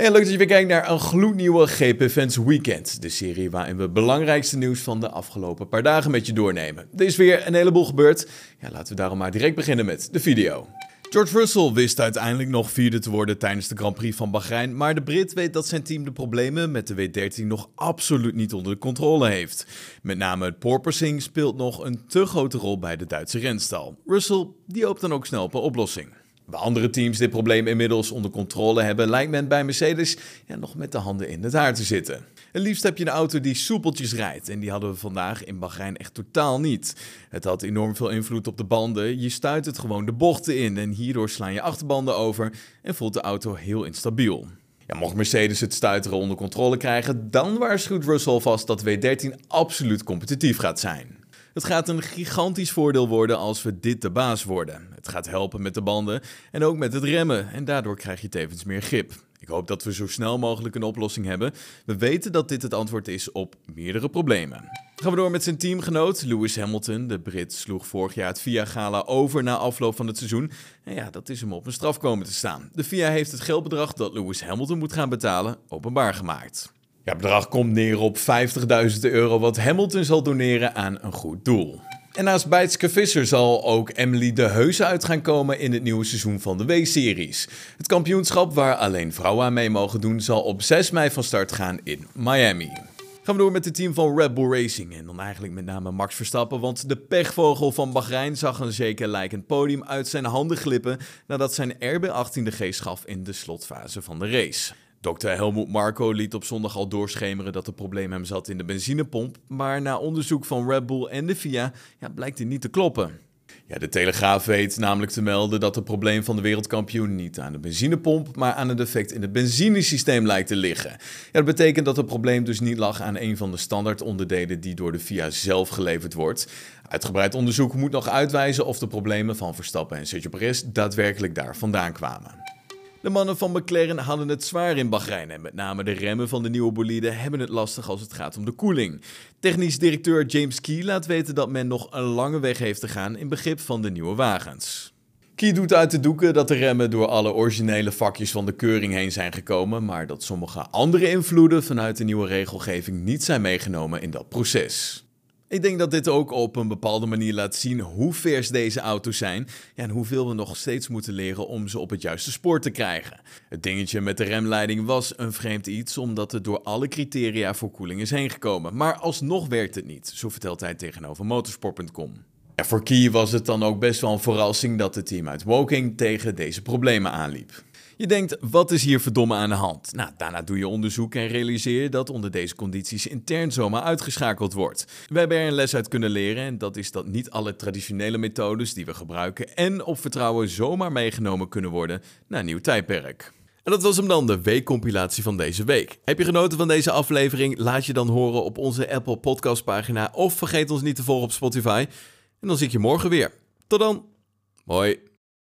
Hey, leuk dat je weer kijkt naar een gloednieuwe GP Fans Weekend. De serie waarin we het belangrijkste nieuws van de afgelopen paar dagen met je doornemen. Er is weer een heleboel gebeurd. Ja, laten we daarom maar direct beginnen met de video. George Russell wist uiteindelijk nog vierde te worden tijdens de Grand Prix van Bahrein, maar de Brit weet dat zijn team de problemen met de W13 nog absoluut niet onder de controle heeft. Met name het porpoising speelt nog een te grote rol bij de Duitse renstal. Russell die hoopt dan ook snel op een oplossing. Waar andere teams dit probleem inmiddels onder controle hebben, lijkt men bij Mercedes ja, nog met de handen in het haar te zitten. Het liefst heb je een auto die soepeltjes rijdt en die hadden we vandaag in Bahrein echt totaal niet. Het had enorm veel invloed op de banden, je stuit het gewoon de bochten in en hierdoor slaan je achterbanden over en voelt de auto heel instabiel. Ja, mocht Mercedes het stuiteren onder controle krijgen, dan waarschuwt Russell vast dat W13 absoluut competitief gaat zijn. Het gaat een gigantisch voordeel worden als we dit de baas worden. Het gaat helpen met de banden en ook met het remmen en daardoor krijg je tevens meer grip. Ik hoop dat we zo snel mogelijk een oplossing hebben. We weten dat dit het antwoord is op meerdere problemen. Gaan we door met zijn teamgenoot Lewis Hamilton. De Brit sloeg vorig jaar het FIA-gala over na afloop van het seizoen. En ja, dat is hem op een straf komen te staan. De FIA heeft het geldbedrag dat Lewis Hamilton moet gaan betalen openbaar gemaakt. Het bedrag komt neer op 50.000 euro wat Hamilton zal doneren aan een goed doel. En naast Bijtske Visser zal ook Emily de Heuse uit gaan komen in het nieuwe seizoen van de W-series. Het kampioenschap waar alleen vrouwen aan mee mogen doen zal op 6 mei van start gaan in Miami. Gaan we door met het team van Red Bull Racing en dan eigenlijk met name Max Verstappen, want de pechvogel van Bahrein zag een zeker lijkend podium uit zijn handen glippen nadat zijn RB18 de G gaf in de slotfase van de race. Dr. Helmoet Marco liet op zondag al doorschemeren dat het probleem hem zat in de benzinepomp, maar na onderzoek van Red Bull en de FIA ja, blijkt dit niet te kloppen. Ja, de Telegraaf weet namelijk te melden dat het probleem van de wereldkampioen niet aan de benzinepomp, maar aan een defect in het benzinesysteem lijkt te liggen. Ja, dat betekent dat het probleem dus niet lag aan een van de standaardonderdelen die door de FIA zelf geleverd wordt. Uitgebreid onderzoek moet nog uitwijzen of de problemen van Verstappen en Sergio Perez daadwerkelijk daar vandaan kwamen. De mannen van McLaren hadden het zwaar in Bahrein en met name de remmen van de nieuwe bolide hebben het lastig als het gaat om de koeling. Technisch directeur James Key laat weten dat men nog een lange weg heeft te gaan in begrip van de nieuwe wagens. Key doet uit de doeken dat de remmen door alle originele vakjes van de keuring heen zijn gekomen, maar dat sommige andere invloeden vanuit de nieuwe regelgeving niet zijn meegenomen in dat proces. Ik denk dat dit ook op een bepaalde manier laat zien hoe vers deze auto's zijn ja, en hoeveel we nog steeds moeten leren om ze op het juiste spoor te krijgen. Het dingetje met de remleiding was een vreemd iets omdat het door alle criteria voor koeling is heen gekomen. Maar alsnog werkt het niet, zo vertelt hij tegenover motorsport.com. Ja, voor Key was het dan ook best wel een verrassing dat het team uit Woking tegen deze problemen aanliep. Je denkt, wat is hier verdomme aan de hand? Nou, daarna doe je onderzoek en realiseer je dat onder deze condities intern zomaar uitgeschakeld wordt. We hebben er een les uit kunnen leren en dat is dat niet alle traditionele methodes die we gebruiken en op vertrouwen zomaar meegenomen kunnen worden naar nieuw tijdperk. En dat was hem dan, de weekcompilatie van deze week. Heb je genoten van deze aflevering? Laat je dan horen op onze Apple Podcast pagina of vergeet ons niet te volgen op Spotify. En dan zie ik je morgen weer. Tot dan. Hoi.